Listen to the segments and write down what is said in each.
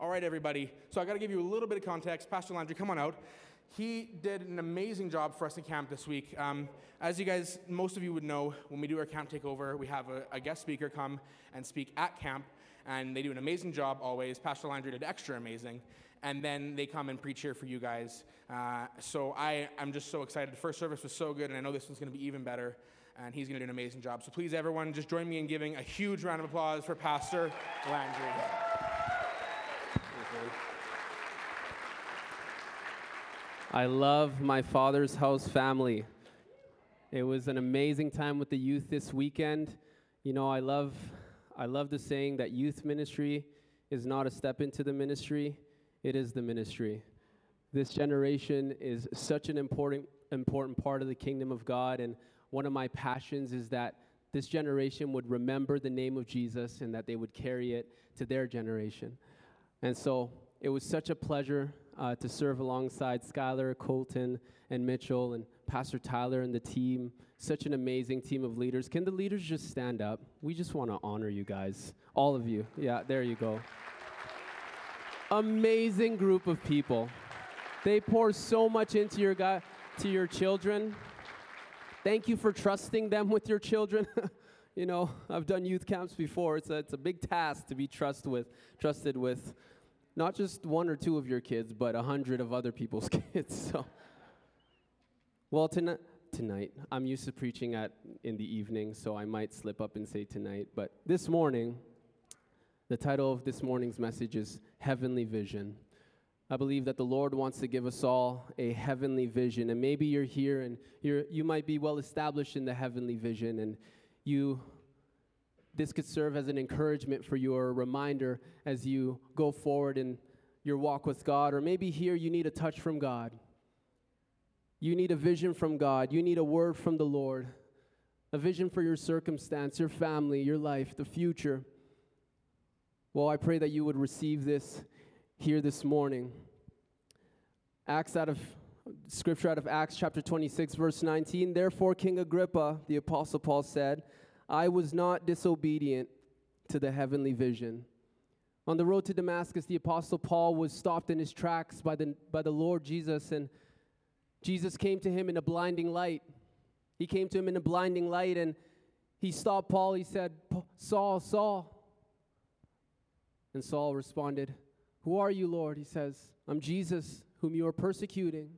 All right, everybody. So I got to give you a little bit of context. Pastor Landry, come on out. He did an amazing job for us at camp this week. Um, as you guys, most of you would know, when we do our camp takeover, we have a, a guest speaker come and speak at camp, and they do an amazing job always. Pastor Landry did extra amazing and then they come and preach here for you guys. Uh, so I, I'm just so excited. The first service was so good, and I know this one's going to be even better, and he's going to do an amazing job. So please, everyone, just join me in giving a huge round of applause for Pastor Landry. I love my father's house family. It was an amazing time with the youth this weekend. You know, I love I love the saying that youth ministry is not a step into the ministry, it is the ministry. This generation is such an important important part of the kingdom of God and one of my passions is that this generation would remember the name of Jesus and that they would carry it to their generation. And so it was such a pleasure uh, to serve alongside Skylar, Colton, and Mitchell, and Pastor Tyler and the team. Such an amazing team of leaders. Can the leaders just stand up? We just want to honor you guys, all of you. Yeah, there you go amazing group of people. They pour so much into your guy, to your children. Thank you for trusting them with your children. you know, I've done youth camps before. It's a, it's a big task to be trust with, trusted with not just one or two of your kids, but a hundred of other people's kids. So, well, tonight, tonight I'm used to preaching at in the evening, so I might slip up and say tonight. But this morning, the title of this morning's message is Heavenly Vision. I believe that the Lord wants to give us all a heavenly vision. And maybe you're here and you're, you might be well established in the heavenly vision, and you this could serve as an encouragement for you or a reminder as you go forward in your walk with God. Or maybe here you need a touch from God. You need a vision from God. You need a word from the Lord, a vision for your circumstance, your family, your life, the future. Well, I pray that you would receive this here this morning. Acts out of scripture out of Acts chapter 26 verse 19. Therefore King Agrippa, the apostle Paul said, I was not disobedient to the heavenly vision. On the road to Damascus, the apostle Paul was stopped in his tracks by the by the Lord Jesus and Jesus came to him in a blinding light. He came to him in a blinding light and he stopped Paul. He said, Saul, Saul, and Saul responded, Who are you, Lord? He says, I'm Jesus, whom you are persecuting.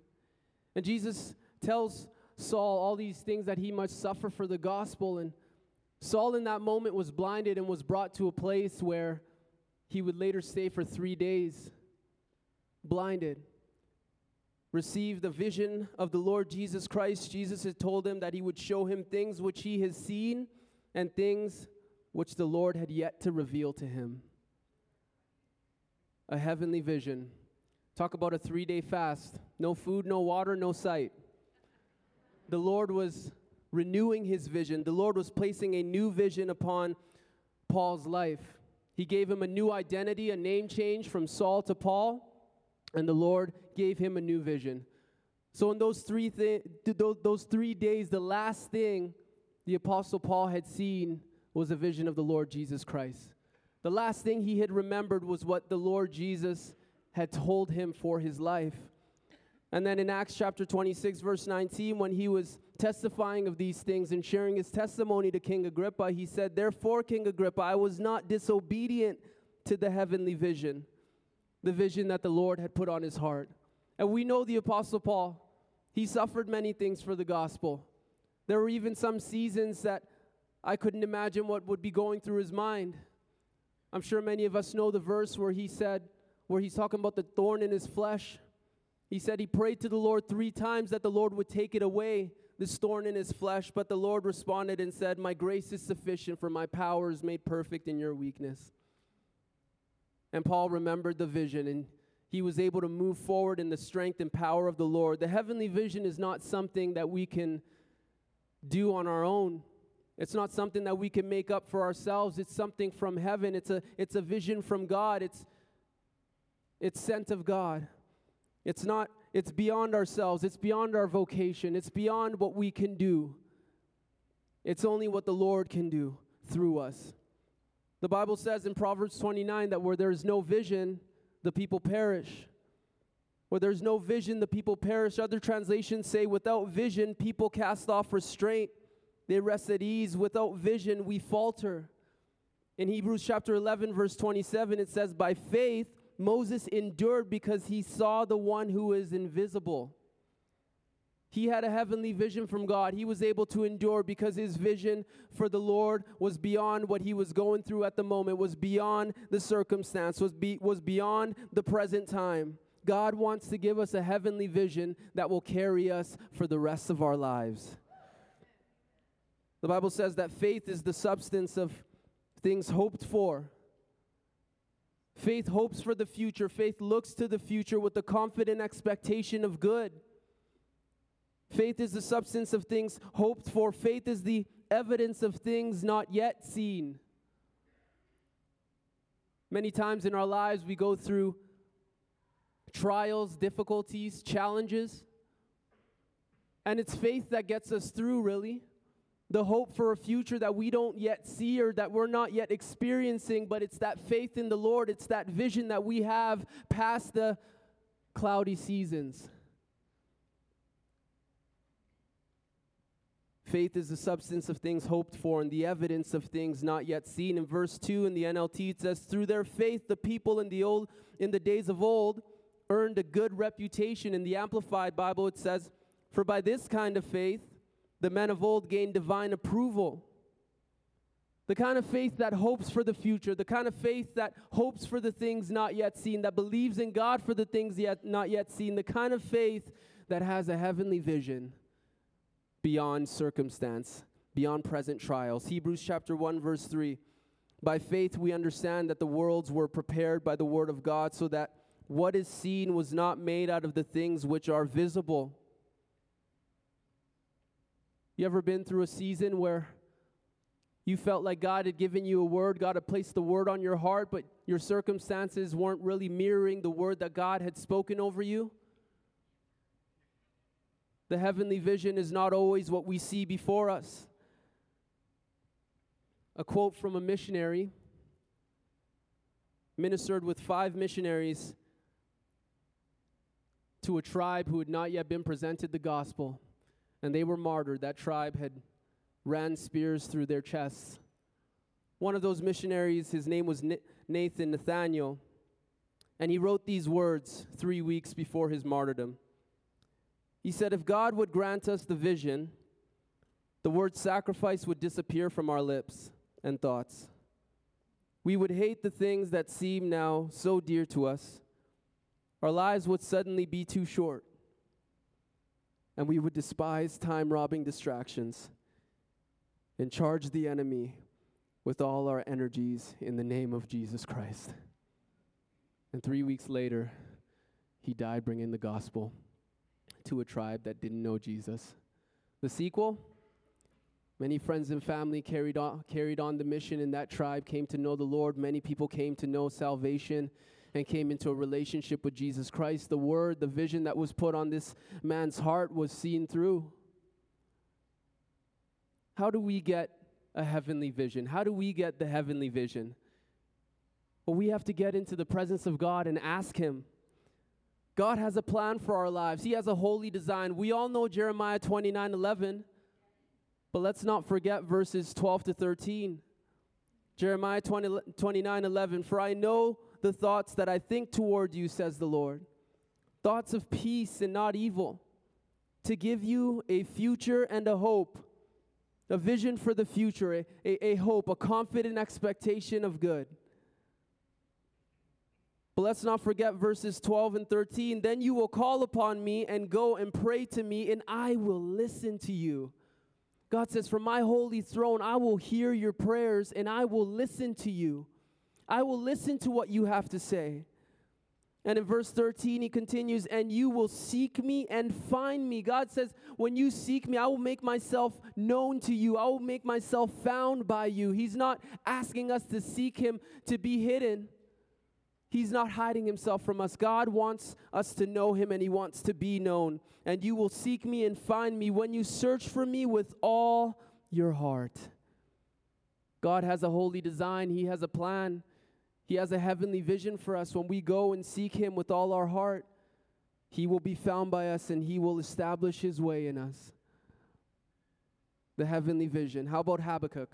And Jesus tells Saul all these things that he must suffer for the gospel. And Saul, in that moment, was blinded and was brought to a place where he would later stay for three days, blinded. Received the vision of the Lord Jesus Christ. Jesus had told him that he would show him things which he has seen and things which the Lord had yet to reveal to him a heavenly vision. Talk about a three day fast no food, no water, no sight. The Lord was renewing his vision, the Lord was placing a new vision upon Paul's life. He gave him a new identity, a name change from Saul to Paul, and the Lord gave him a new vision. So, in those three, th- those three days, the last thing the Apostle Paul had seen was a vision of the Lord Jesus Christ. The last thing he had remembered was what the Lord Jesus had told him for his life. And then in Acts chapter 26, verse 19, when he was testifying of these things and sharing his testimony to King Agrippa, he said, Therefore, King Agrippa, I was not disobedient to the heavenly vision, the vision that the Lord had put on his heart. And we know the Apostle Paul, he suffered many things for the gospel. There were even some seasons that I couldn't imagine what would be going through his mind. I'm sure many of us know the verse where he said, where he's talking about the thorn in his flesh. He said he prayed to the Lord three times that the Lord would take it away, this thorn in his flesh. But the Lord responded and said, My grace is sufficient, for my power is made perfect in your weakness. And Paul remembered the vision and he was able to move forward in the strength and power of the Lord. The heavenly vision is not something that we can do on our own. It's not something that we can make up for ourselves. It's something from heaven. It's a, it's a vision from God. It's, it's sent of God. It's not, it's beyond ourselves. It's beyond our vocation. It's beyond what we can do. It's only what the Lord can do through us. The Bible says in Proverbs 29 that where there is no vision, the people perish. Where there's no vision, the people perish. Other translations say, without vision, people cast off restraint. They rest at ease. Without vision, we falter. In Hebrews chapter 11, verse 27, it says, By faith, Moses endured because he saw the one who is invisible. He had a heavenly vision from God. He was able to endure because his vision for the Lord was beyond what he was going through at the moment, was beyond the circumstance, was, be, was beyond the present time. God wants to give us a heavenly vision that will carry us for the rest of our lives. The Bible says that faith is the substance of things hoped for. Faith hopes for the future. Faith looks to the future with the confident expectation of good. Faith is the substance of things hoped for. Faith is the evidence of things not yet seen. Many times in our lives, we go through trials, difficulties, challenges, and it's faith that gets us through, really. The hope for a future that we don't yet see or that we're not yet experiencing, but it's that faith in the Lord, it's that vision that we have past the cloudy seasons. Faith is the substance of things hoped for and the evidence of things not yet seen. In verse 2 in the NLT it says through their faith the people in the old in the days of old earned a good reputation. In the amplified Bible it says for by this kind of faith the men of old gained divine approval. The kind of faith that hopes for the future, the kind of faith that hopes for the things not yet seen, that believes in God for the things yet not yet seen, the kind of faith that has a heavenly vision beyond circumstance, beyond present trials. Hebrews chapter 1 verse 3. By faith we understand that the worlds were prepared by the word of God so that what is seen was not made out of the things which are visible. You ever been through a season where you felt like God had given you a word, God had placed the word on your heart, but your circumstances weren't really mirroring the word that God had spoken over you? The heavenly vision is not always what we see before us. A quote from a missionary ministered with five missionaries to a tribe who had not yet been presented the gospel, and they were martyred. That tribe had ran spears through their chests. One of those missionaries, his name was Nathan Nathaniel, and he wrote these words three weeks before his martyrdom. He said, If God would grant us the vision, the word sacrifice would disappear from our lips and thoughts. We would hate the things that seem now so dear to us. Our lives would suddenly be too short. And we would despise time robbing distractions and charge the enemy with all our energies in the name of Jesus Christ. And three weeks later, he died bringing the gospel to a tribe that didn't know Jesus. The sequel, many friends and family carried on, carried on the mission in that tribe, came to know the Lord. Many people came to know salvation and came into a relationship with Jesus Christ. The word, the vision that was put on this man's heart was seen through. How do we get a heavenly vision? How do we get the heavenly vision? Well, we have to get into the presence of God and ask Him. God has a plan for our lives. He has a holy design. We all know Jeremiah 29 11, but let's not forget verses 12 to 13. Jeremiah 20, 29 11, for I know the thoughts that I think toward you, says the Lord. Thoughts of peace and not evil, to give you a future and a hope, a vision for the future, a, a, a hope, a confident expectation of good. But let's not forget verses 12 and 13. Then you will call upon me and go and pray to me, and I will listen to you. God says, From my holy throne, I will hear your prayers and I will listen to you. I will listen to what you have to say. And in verse 13, he continues, And you will seek me and find me. God says, When you seek me, I will make myself known to you. I will make myself found by you. He's not asking us to seek him to be hidden. He's not hiding himself from us. God wants us to know him and he wants to be known. And you will seek me and find me when you search for me with all your heart. God has a holy design, he has a plan. He has a heavenly vision for us. When we go and seek Him with all our heart, He will be found by us and He will establish His way in us. The heavenly vision. How about Habakkuk?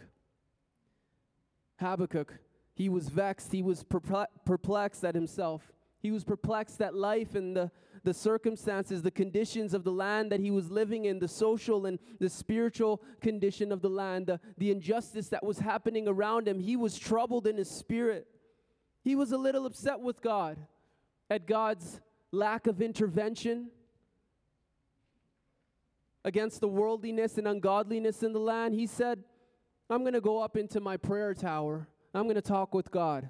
Habakkuk, he was vexed, he was perplexed at himself. He was perplexed at life and the, the circumstances, the conditions of the land that he was living in, the social and the spiritual condition of the land, the, the injustice that was happening around him. He was troubled in his spirit. He was a little upset with God at God's lack of intervention against the worldliness and ungodliness in the land. He said, I'm going to go up into my prayer tower. I'm going to talk with God.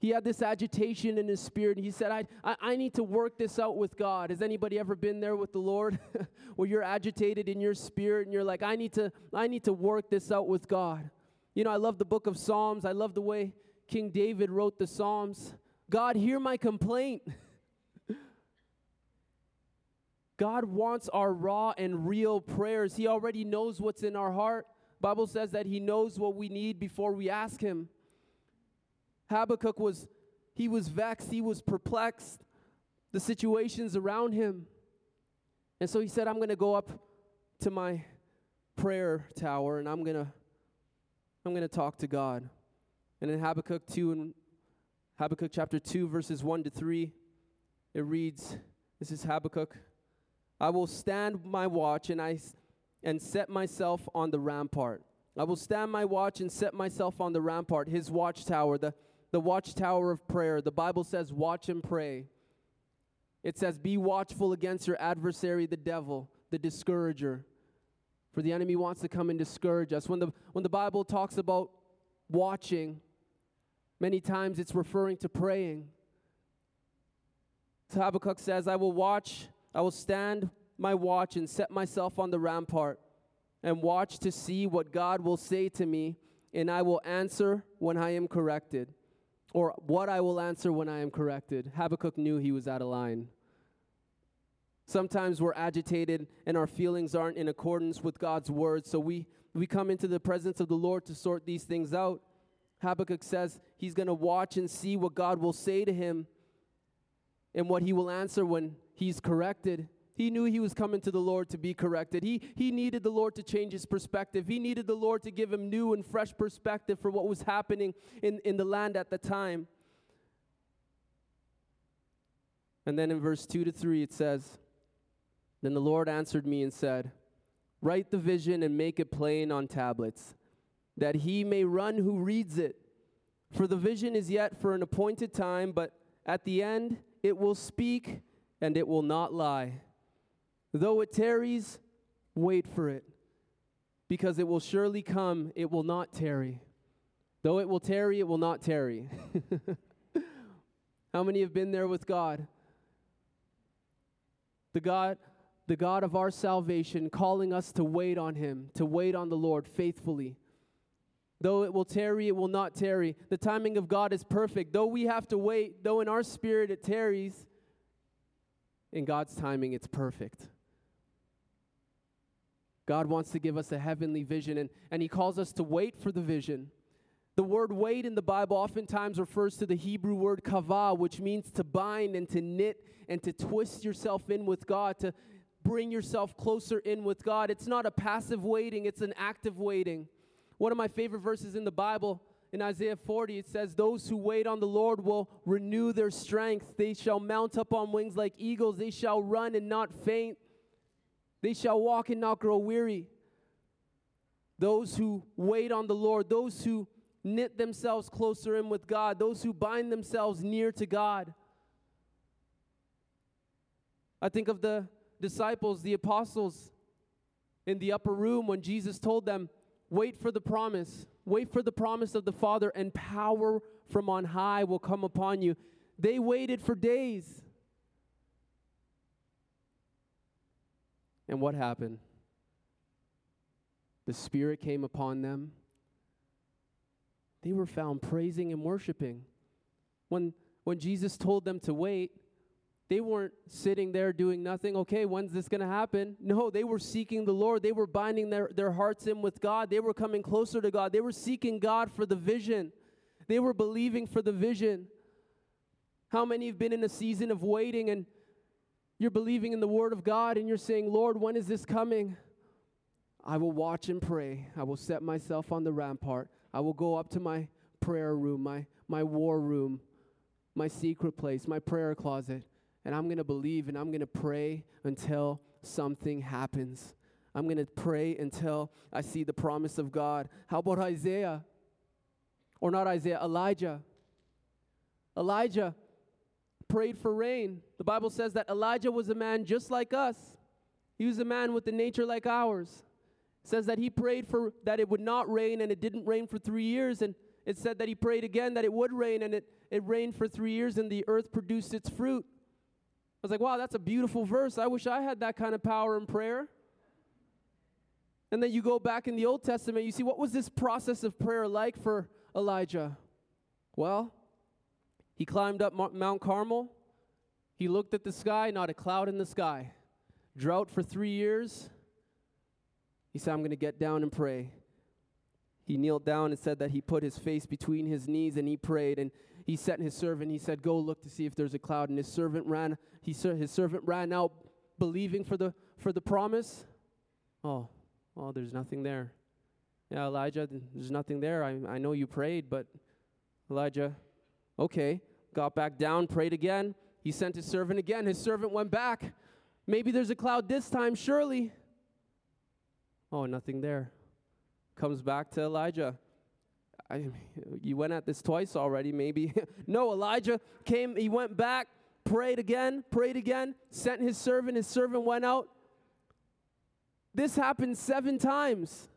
He had this agitation in his spirit. He said, I, I, I, need to work this out with God. Has anybody ever been there with the Lord where you're agitated in your spirit and you're like, I need, to, I need to work this out with God? You know, I love the book of Psalms. I love the way King David wrote the Psalms. God, hear my complaint. God wants our raw and real prayers. He already knows what's in our heart. Bible says that he knows what we need before we ask him. Habakkuk was he was vexed, he was perplexed, the situations around him. And so he said, I'm going to go up to my prayer tower and I'm going to I'm going to talk to God. And in Habakkuk 2 and Habakkuk chapter 2 verses 1 to 3 it reads this is Habakkuk I will stand my watch and I and set myself on the rampart. I will stand my watch and set myself on the rampart, his watchtower, the, the watchtower of prayer. The Bible says, watch and pray. It says, be watchful against your adversary, the devil, the discourager. For the enemy wants to come and discourage us. When the, when the Bible talks about watching, many times it's referring to praying. So Habakkuk says, I will watch I will stand my watch and set myself on the rampart and watch to see what God will say to me, and I will answer when I am corrected, or what I will answer when I am corrected. Habakkuk knew he was out of line. Sometimes we're agitated and our feelings aren't in accordance with God's word, so we, we come into the presence of the Lord to sort these things out. Habakkuk says he's going to watch and see what God will say to him and what he will answer when he's corrected. He knew he was coming to the Lord to be corrected. He, he needed the Lord to change his perspective. He needed the Lord to give him new and fresh perspective for what was happening in, in the land at the time. And then in verse 2 to 3, it says, Then the Lord answered me and said, Write the vision and make it plain on tablets, that he may run who reads it. For the vision is yet for an appointed time, but at the end it will speak and it will not lie. Though it tarries, wait for it, because it will surely come, it will not tarry. Though it will tarry, it will not tarry. How many have been there with God? The God the God of our salvation calling us to wait on him, to wait on the Lord faithfully. Though it will tarry, it will not tarry. The timing of God is perfect. Though we have to wait, though in our spirit it tarries, in God's timing it's perfect. God wants to give us a heavenly vision, and, and He calls us to wait for the vision. The word wait in the Bible oftentimes refers to the Hebrew word kavah, which means to bind and to knit and to twist yourself in with God, to bring yourself closer in with God. It's not a passive waiting, it's an active waiting. One of my favorite verses in the Bible, in Isaiah 40, it says, Those who wait on the Lord will renew their strength. They shall mount up on wings like eagles. They shall run and not faint. They shall walk and not grow weary. Those who wait on the Lord, those who knit themselves closer in with God, those who bind themselves near to God. I think of the disciples, the apostles in the upper room when Jesus told them, Wait for the promise. Wait for the promise of the Father, and power from on high will come upon you. They waited for days. And what happened? The Spirit came upon them. They were found praising and worshiping. When, when Jesus told them to wait, they weren't sitting there doing nothing. Okay, when's this going to happen? No, they were seeking the Lord. They were binding their, their hearts in with God. They were coming closer to God. They were seeking God for the vision. They were believing for the vision. How many have been in a season of waiting and you're believing in the Word of God and you're saying, Lord, when is this coming? I will watch and pray. I will set myself on the rampart. I will go up to my prayer room, my, my war room, my secret place, my prayer closet, and I'm going to believe and I'm going to pray until something happens. I'm going to pray until I see the promise of God. How about Isaiah? Or not Isaiah, Elijah. Elijah prayed for rain. The Bible says that Elijah was a man just like us. He was a man with a nature like ours. It says that he prayed for that it would not rain and it didn't rain for 3 years and it said that he prayed again that it would rain and it it rained for 3 years and the earth produced its fruit. I was like, "Wow, that's a beautiful verse. I wish I had that kind of power in prayer." And then you go back in the Old Testament, you see what was this process of prayer like for Elijah? Well, he climbed up Mount Carmel. He looked at the sky, not a cloud in the sky. Drought for three years. He said, I'm going to get down and pray. He kneeled down and said that he put his face between his knees and he prayed. And he sent his servant, he said, Go look to see if there's a cloud. And his servant ran, he, his servant ran out believing for the, for the promise. Oh, Oh, there's nothing there. Yeah, Elijah, there's nothing there. I, I know you prayed, but Elijah, okay, got back down, prayed again. He sent his servant again. His servant went back. Maybe there's a cloud this time, surely. Oh, nothing there. Comes back to Elijah. I, you went at this twice already, maybe. no, Elijah came, he went back, prayed again, prayed again, sent his servant. His servant went out, this happened seven times.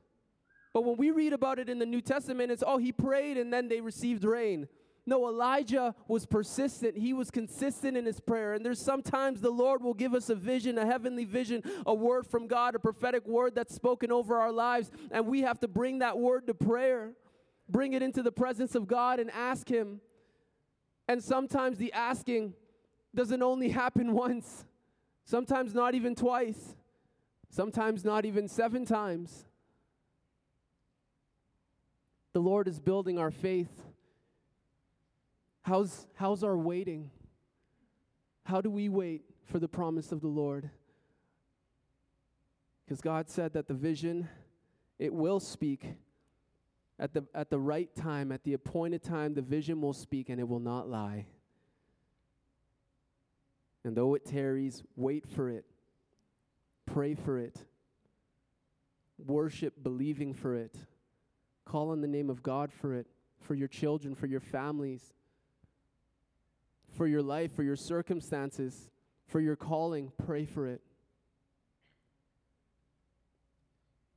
But when we read about it in the New Testament, it's, oh, he prayed and then they received rain. No, Elijah was persistent. He was consistent in his prayer. And there's sometimes the Lord will give us a vision, a heavenly vision, a word from God, a prophetic word that's spoken over our lives. And we have to bring that word to prayer, bring it into the presence of God and ask Him. And sometimes the asking doesn't only happen once, sometimes not even twice sometimes not even seven times. The Lord is building our faith. How's, how's our waiting? How do we wait for the promise of the Lord? Because God said that the vision, it will speak. At the, at the right time, at the appointed time, the vision will speak and it will not lie. And though it tarries, wait for it. Pray for it. Worship believing for it. Call on the name of God for it, for your children, for your families, for your life, for your circumstances, for your calling. Pray for it.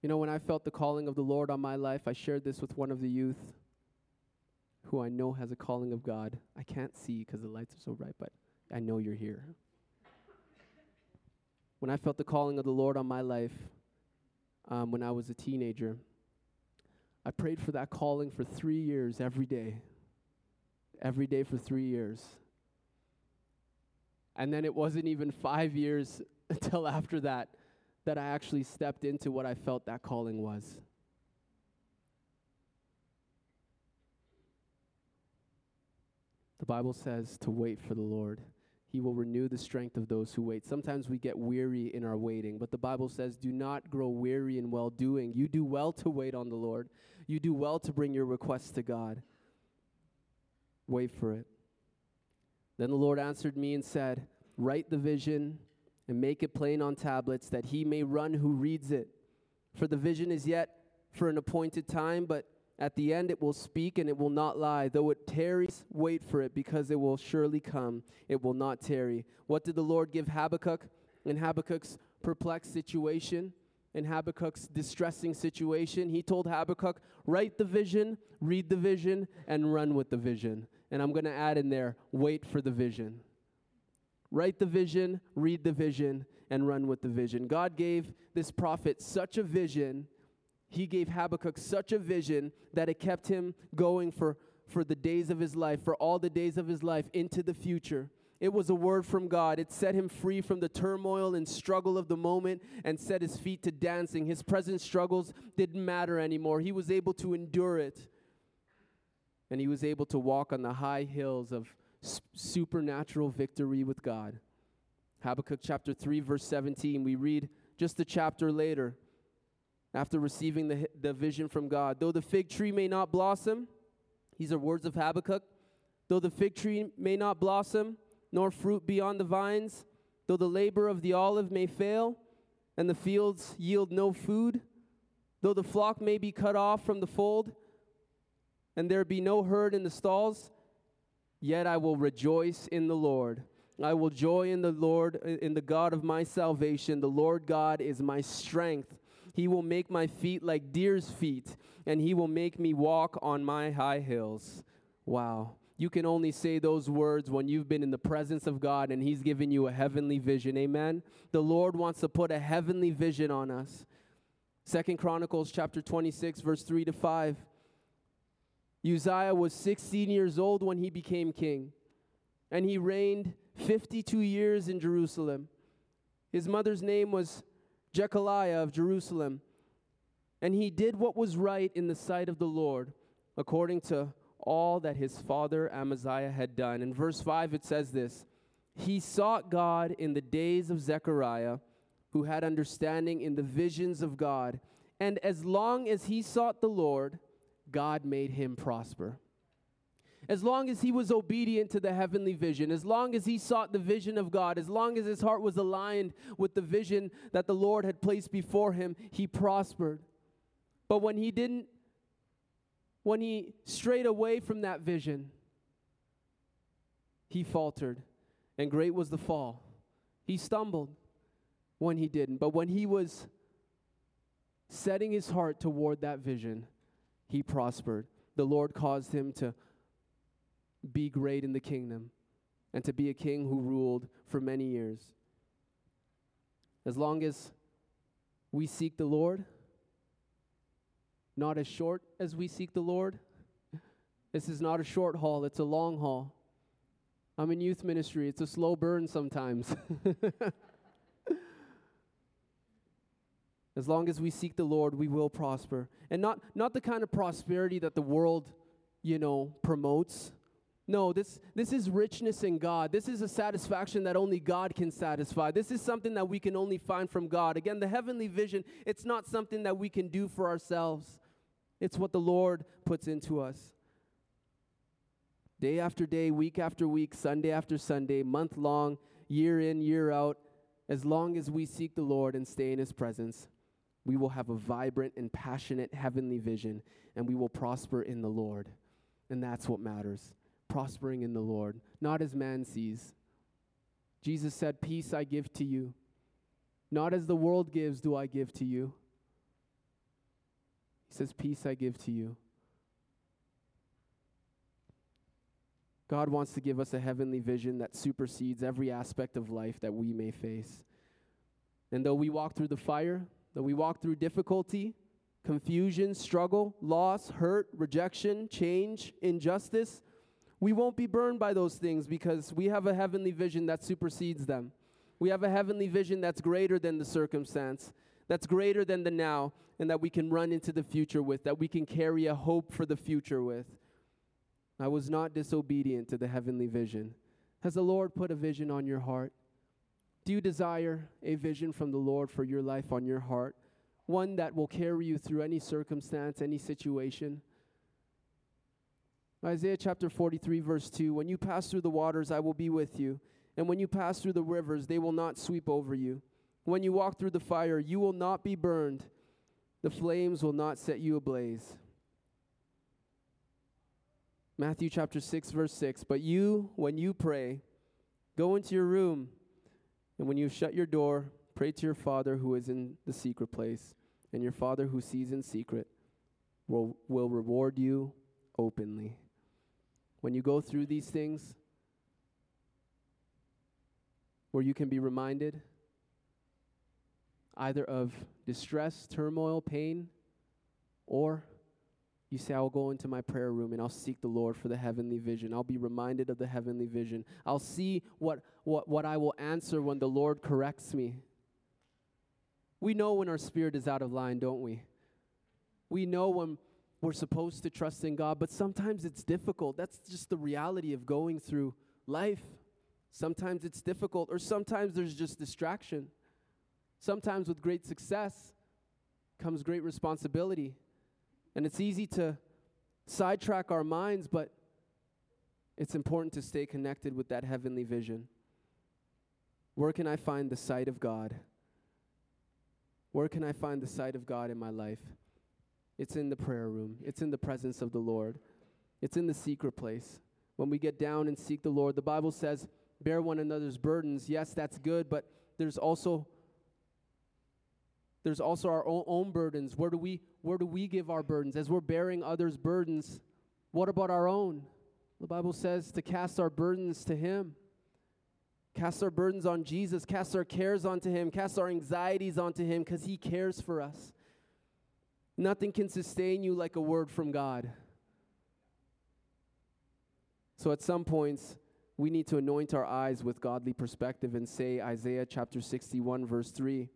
You know, when I felt the calling of the Lord on my life, I shared this with one of the youth who I know has a calling of God. I can't see because the lights are so bright, but I know you're here when I felt the calling of the Lord on my life um, when I was a teenager, I prayed for that calling for three years every day. Every day for three years. And then it wasn't even five years until after that that I actually stepped into what I felt that calling was. The Bible says to wait for the Lord. He will renew the strength of those who wait. Sometimes we get weary in our waiting, but the Bible says, Do not grow weary in well doing. You do well to wait on the Lord. You do well to bring your requests to God. Wait for it. Then the Lord answered me and said, Write the vision and make it plain on tablets, that he may run who reads it. For the vision is yet for an appointed time, but at the end, it will speak and it will not lie. Though it tarries, wait for it, because it will surely come. It will not tarry. What did the Lord give Habakkuk in Habakkuk's perplexed situation? In Habakkuk's distressing situation, he told Habakkuk, Write the vision, read the vision, and run with the vision. And I'm going to add in there, wait for the vision. Write the vision, read the vision, and run with the vision. God gave this prophet such a vision he gave Habakkuk such a vision that it kept him going for, for the days of his life, for all the days of his life into the future. It was a word from God. It set him free from the turmoil and struggle of the moment and set his feet to dancing. His present struggles didn't matter anymore. He was able to endure it. and he was able to walk on the high hills of supernatural victory with God. Habakkuk chapter 3, verse 17, we read just a chapter later, after receiving the, the vision from God. Though the fig tree may not blossom, these are words of Habakkuk. Though the fig tree may not blossom, nor fruit be on the vines, though the labor of the olive may fail, and the fields yield no food, though the flock may be cut off from the fold, and there be no herd in the stalls, yet I will rejoice in the Lord. I will joy in the Lord, in the God of my salvation. The Lord God is my strength. He will make my feet like deer's feet, and he will make me walk on my high hills. Wow. You can only say those words when you've been in the presence of God and He's given you a heavenly vision. Amen. The Lord wants to put a heavenly vision on us. Second Chronicles chapter 26, verse 3 to 5. Uzziah was 16 years old when he became king, and he reigned 52 years in Jerusalem. His mother's name was Jechaliah of Jerusalem. And he did what was right in the sight of the Lord, according to all that his father Amaziah had done. In verse 5, it says this He sought God in the days of Zechariah, who had understanding in the visions of God. And as long as he sought the Lord, God made him prosper. As long as he was obedient to the heavenly vision, as long as he sought the vision of God, as long as his heart was aligned with the vision that the Lord had placed before him, he prospered. But when he didn't, when he strayed away from that vision, he faltered, and great was the fall. He stumbled when he didn't. But when he was setting his heart toward that vision, he prospered. The Lord caused him to be great in the kingdom and to be a king who ruled for many years. As long as we seek the Lord, not as short as we seek the Lord, this is not a short haul, it's a long haul. I'm in youth ministry, it's a slow burn sometimes. as long as we seek the Lord, we will prosper. And not, not the kind of prosperity that the world, you know, promotes. No, this, this is richness in God. This is a satisfaction that only God can satisfy. This is something that we can only find from God. Again, the heavenly vision, it's not something that we can do for ourselves, it's what the Lord puts into us. Day after day, week after week, Sunday after Sunday, month long, year in, year out, as long as we seek the Lord and stay in His presence, we will have a vibrant and passionate heavenly vision, and we will prosper in the Lord. And that's what matters prospering in the Lord, not as man sees. Jesus said, Peace I give to you. Not as the world gives, do I give to you. He says, Peace I give to you. God wants to give us a heavenly vision that supersedes every aspect of life that we may face. And though we walk through the fire, though we walk through difficulty, confusion, struggle, loss, hurt, rejection, change, injustice, we won't be burned by those things because we have a heavenly vision that supersedes them. We have a heavenly vision that's greater than the circumstance, that's greater than the now, and that we can run into the future with, that we can carry a hope for the future with. I was not disobedient to the heavenly vision. Has the Lord put a vision on your heart? Do you desire a vision from the Lord for your life on your heart? One that will carry you through any circumstance, any situation? Isaiah chapter 43, verse 2 When you pass through the waters, I will be with you. And when you pass through the rivers, they will not sweep over you. When you walk through the fire, you will not be burned. The flames will not set you ablaze. Matthew chapter 6, verse 6. But you, when you pray, go into your room, and when you shut your door, pray to your Father who is in the secret place, and your Father who sees in secret will, will reward you openly. When you go through these things, where you can be reminded either of distress, turmoil, pain, or you say, I'll go into my prayer room and I'll seek the Lord for the heavenly vision. I'll be reminded of the heavenly vision. I'll see what, what, what I will answer when the Lord corrects me. We know when our spirit is out of line, don't we? We know when, we're supposed to trust in God, but sometimes it's difficult. That's just the reality of going through life. Sometimes it's difficult, or sometimes there's just distraction. Sometimes with great success comes great responsibility. And it's easy to sidetrack our minds, but it's important to stay connected with that heavenly vision. Where can I find the sight of God? Where can I find the sight of God in my life? It's in the prayer room, it's in the presence of the Lord, it's in the secret place. When we get down and seek the Lord, the Bible says, bear one another's burdens. Yes, that's good, but there's also there's also our own, own burdens. Where do we where do we give our burdens? As we're bearing others' burdens, what about our own? The Bible says to cast our burdens to him. Cast our burdens on Jesus, cast our cares onto him, cast our anxieties onto him cuz he cares for us. Nothing can sustain you like a word from God. So at some points, we need to anoint our eyes with godly perspective and say Isaiah chapter 61 verse 3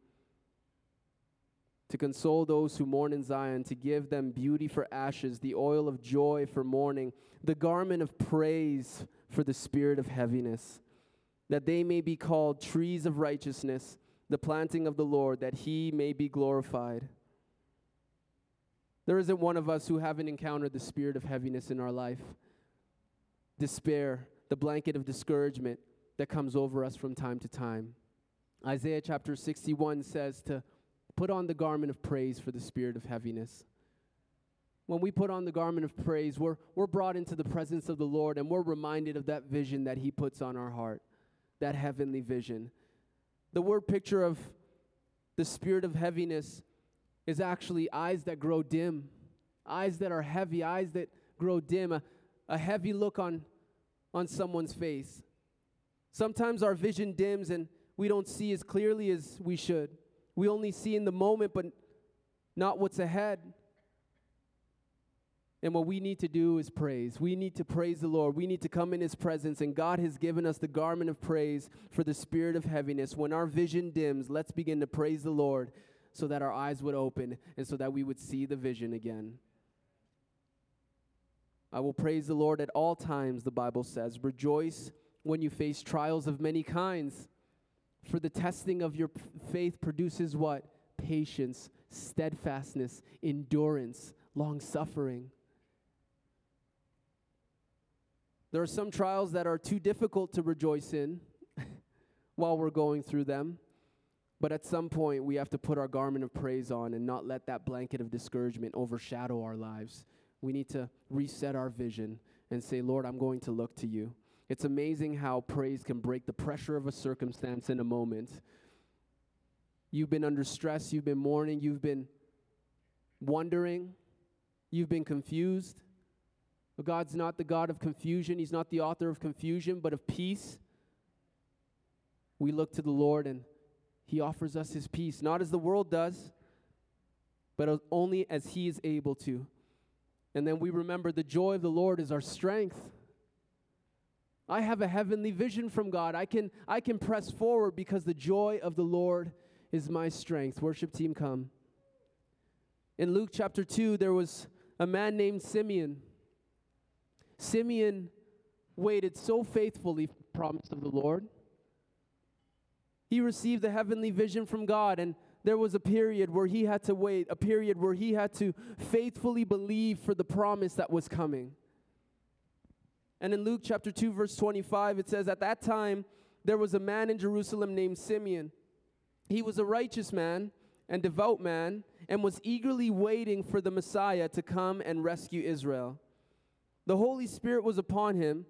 to console those who mourn in Zion, to give them beauty for ashes, the oil of joy for mourning, the garment of praise for the spirit of heaviness, that they may be called trees of righteousness, the planting of the Lord, that he may be glorified. There isn't one of us who haven't encountered the spirit of heaviness in our life. Despair, the blanket of discouragement that comes over us from time to time. Isaiah chapter 61 says to Put on the garment of praise for the spirit of heaviness. When we put on the garment of praise, we're, we're brought into the presence of the Lord and we're reminded of that vision that He puts on our heart, that heavenly vision. The word picture of the spirit of heaviness is actually eyes that grow dim, eyes that are heavy, eyes that grow dim, a, a heavy look on, on someone's face. Sometimes our vision dims and we don't see as clearly as we should. We only see in the moment, but not what's ahead. And what we need to do is praise. We need to praise the Lord. We need to come in His presence. And God has given us the garment of praise for the spirit of heaviness. When our vision dims, let's begin to praise the Lord so that our eyes would open and so that we would see the vision again. I will praise the Lord at all times, the Bible says. Rejoice when you face trials of many kinds for the testing of your p- faith produces what? Patience, steadfastness, endurance, long suffering. There are some trials that are too difficult to rejoice in while we're going through them. But at some point, we have to put our garment of praise on and not let that blanket of discouragement overshadow our lives. We need to reset our vision and say, Lord, I'm going to look to you. It's amazing how praise can break the pressure of a circumstance in a moment. You've been under stress, you've been mourning, you've been wondering, you've been confused. But God's not the God of confusion, He's not the author of confusion, but of peace. We look to the Lord and He offers us His peace, not as the world does, but only as He is able to. And then we remember the joy of the Lord is our strength. I have a heavenly vision from God. I can, I can press forward because the joy of the Lord is my strength. Worship team, come. In Luke chapter 2, there was a man named Simeon. Simeon waited so faithfully for the promise of the Lord. He received the heavenly vision from God, and there was a period where he had to wait, a period where he had to faithfully believe for the promise that was coming. And in Luke chapter 2, verse 25, it says, At that time, there was a man in Jerusalem named Simeon. He was a righteous man and devout man and was eagerly waiting for the Messiah to come and rescue Israel. The Holy Spirit was upon him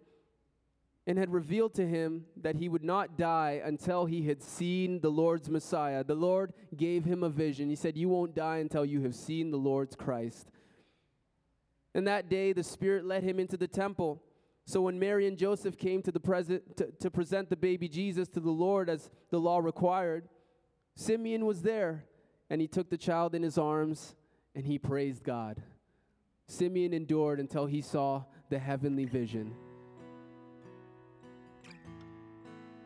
and had revealed to him that he would not die until he had seen the Lord's Messiah. The Lord gave him a vision. He said, You won't die until you have seen the Lord's Christ. And that day, the Spirit led him into the temple. So when Mary and Joseph came to, the to, to present the baby Jesus to the Lord as the law required, Simeon was there, and he took the child in his arms and he praised God. Simeon endured until he saw the heavenly vision.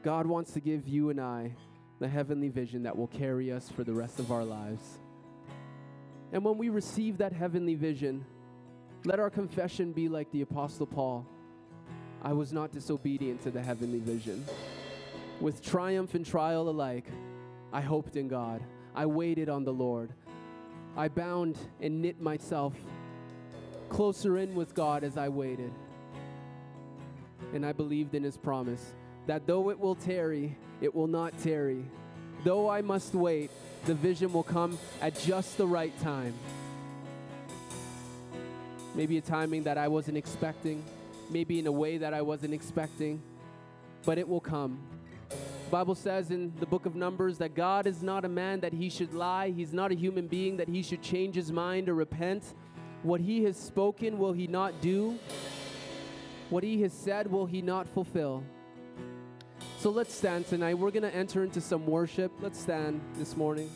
God wants to give you and I the heavenly vision that will carry us for the rest of our lives. And when we receive that heavenly vision, Let our confession be like the Apostle Paul I was not disobedient to the heavenly vision. With triumph and trial alike, I hoped in God. I waited on the Lord. I bound and knit myself closer in with God as I waited. And I believed in his promise that though it will tarry, it will not tarry. Though I must wait, the vision will come at just the right time. Maybe a timing that I wasn't expecting, maybe in a way that I wasn't expecting, but it will come. The Bible says in the book of Numbers that God is not a man that he should lie. He's not a human being that he should change his mind or repent. What he has spoken will he not do? What he has said will he not fulfill? So let's stand tonight. We're going to enter into some worship. Let's stand this morning.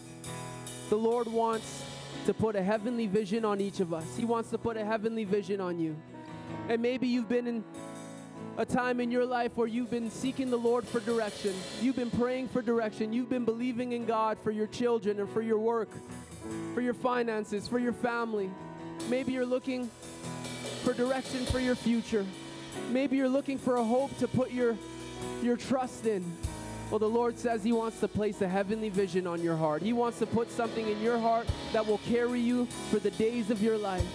The Lord wants to put a heavenly vision on each of us. He wants to put a heavenly vision on you. And maybe you've been in a time in your life where you've been seeking the Lord for direction. You've been praying for direction. You've been believing in God for your children and for your work, for your finances, for your family. Maybe you're looking for direction for your future. Maybe you're looking for a hope to put your, your trust in. Well, the Lord says He wants to place a heavenly vision on your heart. He wants to put something in your heart that will carry you for the days of your life.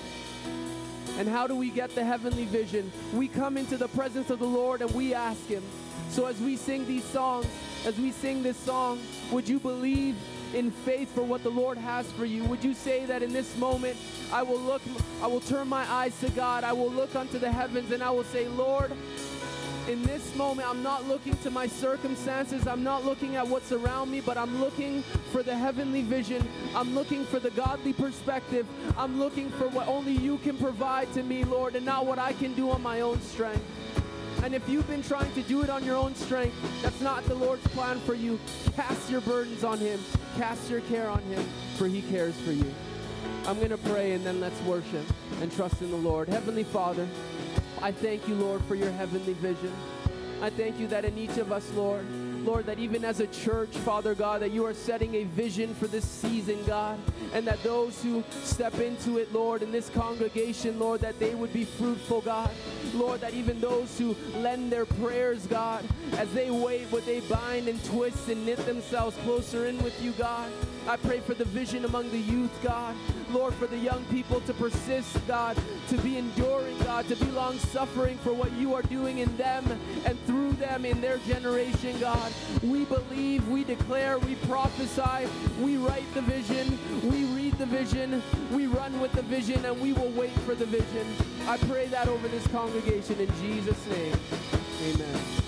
And how do we get the heavenly vision? We come into the presence of the Lord and we ask Him. So as we sing these songs, as we sing this song, would you believe in faith for what the Lord has for you? Would you say that in this moment, I will look, I will turn my eyes to God, I will look unto the heavens, and I will say, Lord, in this moment, I'm not looking to my circumstances. I'm not looking at what's around me, but I'm looking for the heavenly vision. I'm looking for the godly perspective. I'm looking for what only you can provide to me, Lord, and not what I can do on my own strength. And if you've been trying to do it on your own strength, that's not the Lord's plan for you. Cast your burdens on Him, cast your care on Him, for He cares for you. I'm going to pray and then let's worship and trust in the Lord. Heavenly Father, I thank you, Lord, for your heavenly vision. I thank you that in each of us, Lord, Lord, that even as a church, Father God, that you are setting a vision for this season, God, and that those who step into it, Lord, in this congregation, Lord, that they would be fruitful, God. Lord, that even those who lend their prayers, God, as they wait, would they bind and twist and knit themselves closer in with you, God. I pray for the vision among the youth, God. Lord, for the young people to persist, God, to be enduring, God, to be long suffering for what you are doing in them and through them in their generation, God. We believe, we declare, we prophesy, we write the vision, we read the vision, we run with the vision, and we will wait for the vision. I pray that over this congregation in Jesus' name. Amen.